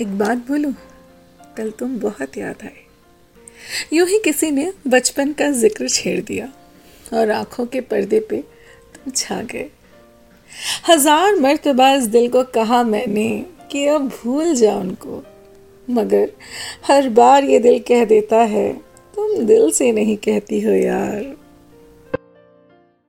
एक बात बोलूँ? कल तुम बहुत याद आए। यूँ ही किसी ने बचपन का ज़िक्र छेड़ दिया और आँखों के पर्दे पे तुम छा गए। हज़ार मरतबा इस दिल को कहा मैंने कि अब भूल जा उनको। मगर हर बार ये दिल कह देता है, तुम दिल से नहीं कहती हो यार।